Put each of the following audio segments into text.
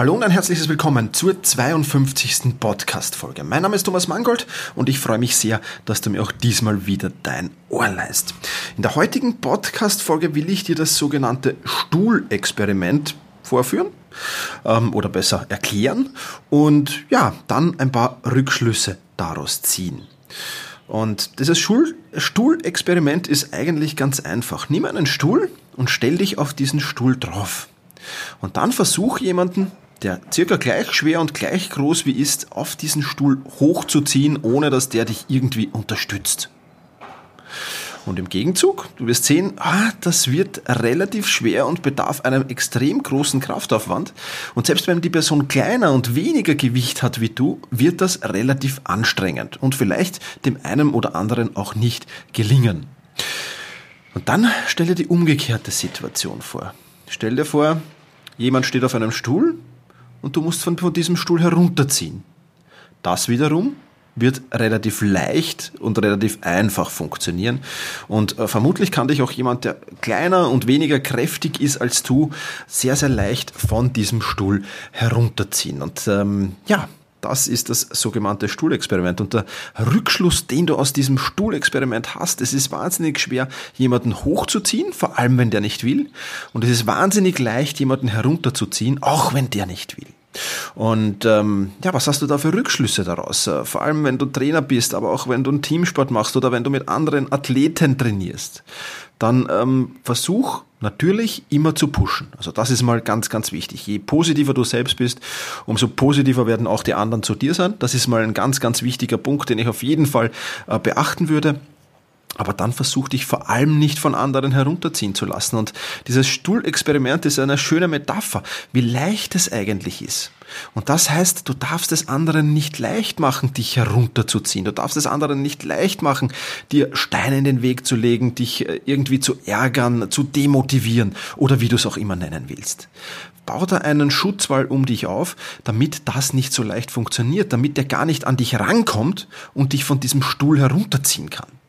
Hallo und ein herzliches Willkommen zur 52. Podcast-Folge. Mein Name ist Thomas Mangold und ich freue mich sehr, dass du mir auch diesmal wieder dein Ohr leist. In der heutigen Podcast-Folge will ich dir das sogenannte Stuhlexperiment vorführen ähm, oder besser erklären und ja, dann ein paar Rückschlüsse daraus ziehen. Und dieses Stuhlexperiment ist eigentlich ganz einfach. Nimm einen Stuhl und stell dich auf diesen Stuhl drauf. Und dann versuch jemanden der circa gleich schwer und gleich groß wie ist, auf diesen Stuhl hochzuziehen, ohne dass der dich irgendwie unterstützt. Und im Gegenzug, du wirst sehen, ah, das wird relativ schwer und bedarf einem extrem großen Kraftaufwand. Und selbst wenn die Person kleiner und weniger Gewicht hat wie du, wird das relativ anstrengend und vielleicht dem einen oder anderen auch nicht gelingen. Und dann stell dir die umgekehrte Situation vor. Stell dir vor, jemand steht auf einem Stuhl und du musst von, von diesem Stuhl herunterziehen. Das wiederum wird relativ leicht und relativ einfach funktionieren. Und äh, vermutlich kann dich auch jemand, der kleiner und weniger kräftig ist als du, sehr, sehr leicht von diesem Stuhl herunterziehen. Und ähm, ja, das ist das sogenannte Stuhlexperiment. Und der Rückschluss, den du aus diesem Stuhlexperiment hast, es ist wahnsinnig schwer, jemanden hochzuziehen, vor allem wenn der nicht will. Und es ist wahnsinnig leicht, jemanden herunterzuziehen, auch wenn der nicht will. Und ähm, ja, was hast du da für Rückschlüsse daraus? Äh, vor allem, wenn du Trainer bist, aber auch wenn du einen Teamsport machst oder wenn du mit anderen Athleten trainierst, dann ähm, versuch natürlich immer zu pushen. Also das ist mal ganz, ganz wichtig. Je positiver du selbst bist, umso positiver werden auch die anderen zu dir sein. Das ist mal ein ganz, ganz wichtiger Punkt, den ich auf jeden Fall äh, beachten würde. Aber dann versuch dich vor allem nicht von anderen herunterziehen zu lassen. Und dieses Stuhlexperiment ist eine schöne Metapher, wie leicht es eigentlich ist. Und das heißt, du darfst es anderen nicht leicht machen, dich herunterzuziehen. Du darfst es anderen nicht leicht machen, dir Steine in den Weg zu legen, dich äh, irgendwie zu ärgern, zu demotivieren oder wie du es auch immer nennen willst. Bau da einen Schutzwall um dich auf, damit das nicht so leicht funktioniert, damit der gar nicht an dich rankommt und dich von diesem Stuhl herunterziehen kann.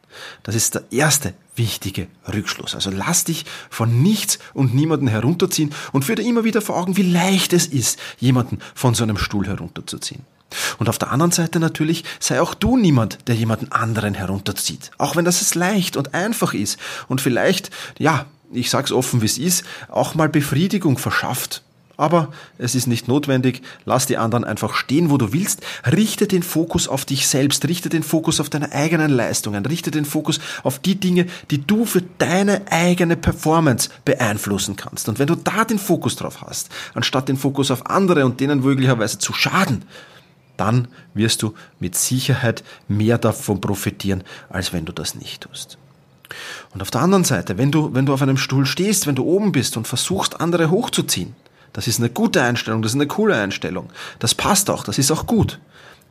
Das ist der erste wichtige Rückschluss. Also lass dich von nichts und niemanden herunterziehen und führe dir immer wieder vor Augen, wie leicht es ist, jemanden von so einem Stuhl herunterzuziehen. Und auf der anderen Seite natürlich sei auch du niemand, der jemanden anderen herunterzieht. Auch wenn das es leicht und einfach ist und vielleicht, ja, ich sag's offen, wie es ist, auch mal Befriedigung verschafft aber es ist nicht notwendig. Lass die anderen einfach stehen, wo du willst. Richte den Fokus auf dich selbst. Richte den Fokus auf deine eigenen Leistungen. Richte den Fokus auf die Dinge, die du für deine eigene Performance beeinflussen kannst. Und wenn du da den Fokus drauf hast, anstatt den Fokus auf andere und denen möglicherweise zu schaden, dann wirst du mit Sicherheit mehr davon profitieren, als wenn du das nicht tust. Und auf der anderen Seite, wenn du, wenn du auf einem Stuhl stehst, wenn du oben bist und versuchst, andere hochzuziehen, das ist eine gute Einstellung, das ist eine coole Einstellung. Das passt auch, das ist auch gut.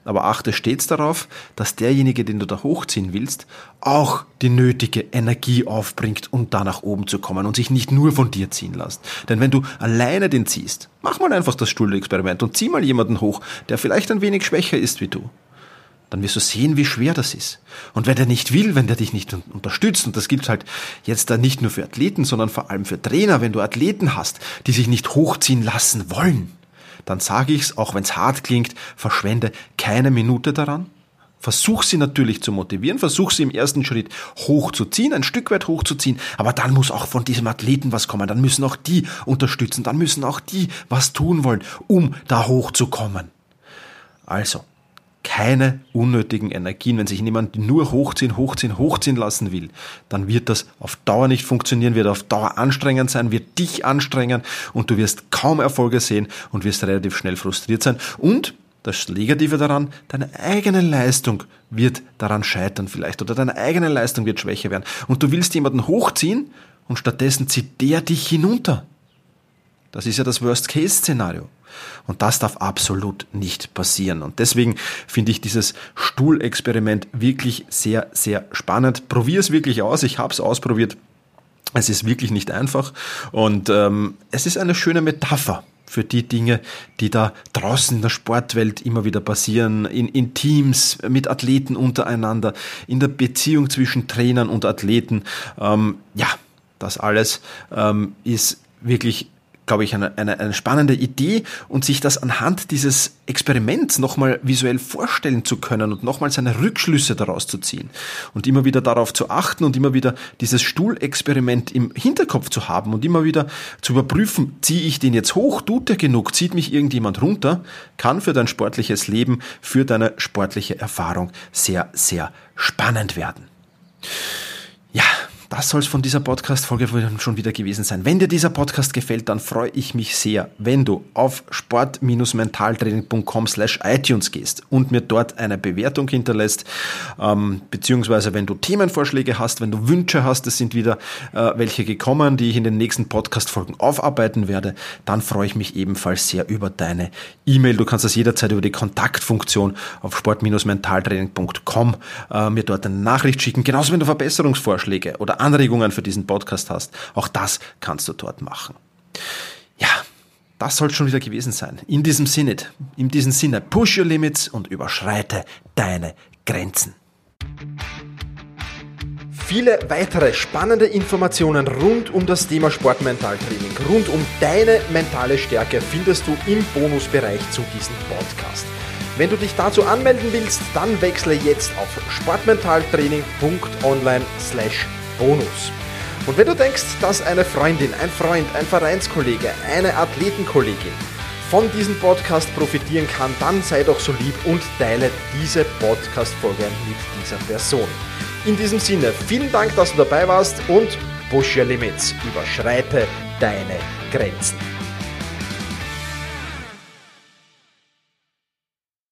Aber achte stets darauf, dass derjenige, den du da hochziehen willst, auch die nötige Energie aufbringt, um da nach oben zu kommen und sich nicht nur von dir ziehen lässt. Denn wenn du alleine den ziehst, mach mal einfach das Stuhlexperiment und zieh mal jemanden hoch, der vielleicht ein wenig schwächer ist wie du dann wirst du sehen, wie schwer das ist. Und wenn der nicht will, wenn der dich nicht unterstützt, und das gilt halt jetzt da nicht nur für Athleten, sondern vor allem für Trainer, wenn du Athleten hast, die sich nicht hochziehen lassen wollen, dann sage ich's, auch wenn's hart klingt, verschwende keine Minute daran. Versuch sie natürlich zu motivieren, versuch sie im ersten Schritt hochzuziehen, ein Stück weit hochzuziehen, aber dann muss auch von diesem Athleten was kommen, dann müssen auch die unterstützen, dann müssen auch die was tun wollen, um da hochzukommen. Also, keine unnötigen Energien. Wenn sich jemand nur hochziehen, hochziehen, hochziehen lassen will, dann wird das auf Dauer nicht funktionieren, wird auf Dauer anstrengend sein, wird dich anstrengen und du wirst kaum Erfolge sehen und wirst relativ schnell frustriert sein. Und das Negative daran, deine eigene Leistung wird daran scheitern vielleicht oder deine eigene Leistung wird schwächer werden. Und du willst jemanden hochziehen und stattdessen zieht der dich hinunter. Das ist ja das Worst-Case-Szenario. Und das darf absolut nicht passieren. Und deswegen finde ich dieses Stuhlexperiment wirklich sehr, sehr spannend. Probier es wirklich aus. Ich habe es ausprobiert. Es ist wirklich nicht einfach und ähm, es ist eine schöne Metapher für die Dinge, die da draußen in der Sportwelt immer wieder passieren, in, in Teams, mit Athleten untereinander, in der Beziehung zwischen Trainern und Athleten. Ähm, ja, das alles ähm, ist wirklich glaube ich, eine, eine, eine spannende Idee und sich das anhand dieses Experiments nochmal visuell vorstellen zu können und nochmal seine Rückschlüsse daraus zu ziehen und immer wieder darauf zu achten und immer wieder dieses Stuhlexperiment im Hinterkopf zu haben und immer wieder zu überprüfen, ziehe ich den jetzt hoch, tut der genug, zieht mich irgendjemand runter, kann für dein sportliches Leben, für deine sportliche Erfahrung sehr, sehr spannend werden. Das soll es von dieser Podcast-Folge schon wieder gewesen sein. Wenn dir dieser Podcast gefällt, dann freue ich mich sehr, wenn du auf sport-mentaltraining.com slash iTunes gehst und mir dort eine Bewertung hinterlässt, ähm, beziehungsweise wenn du Themenvorschläge hast, wenn du Wünsche hast, es sind wieder äh, welche gekommen, die ich in den nächsten Podcast-Folgen aufarbeiten werde, dann freue ich mich ebenfalls sehr über deine E-Mail. Du kannst das jederzeit über die Kontaktfunktion auf sport-mentaltraining.com äh, mir dort eine Nachricht schicken, genauso wenn du Verbesserungsvorschläge oder Anregungen für diesen Podcast hast, auch das kannst du dort machen. Ja, das soll schon wieder gewesen sein. In diesem Sinne, in diesem Sinne, push your limits und überschreite deine Grenzen. Viele weitere spannende Informationen rund um das Thema Sportmentaltraining, rund um deine mentale Stärke findest du im Bonusbereich zu diesem Podcast. Wenn du dich dazu anmelden willst, dann wechsle jetzt auf sportmentaltraining.online slash Bonus. Und wenn du denkst, dass eine Freundin, ein Freund, ein Vereinskollege, eine Athletenkollegin von diesem Podcast profitieren kann, dann sei doch so lieb und teile diese Podcast-Folge mit dieser Person. In diesem Sinne, vielen Dank, dass du dabei warst und push your limits, überschreite deine Grenzen.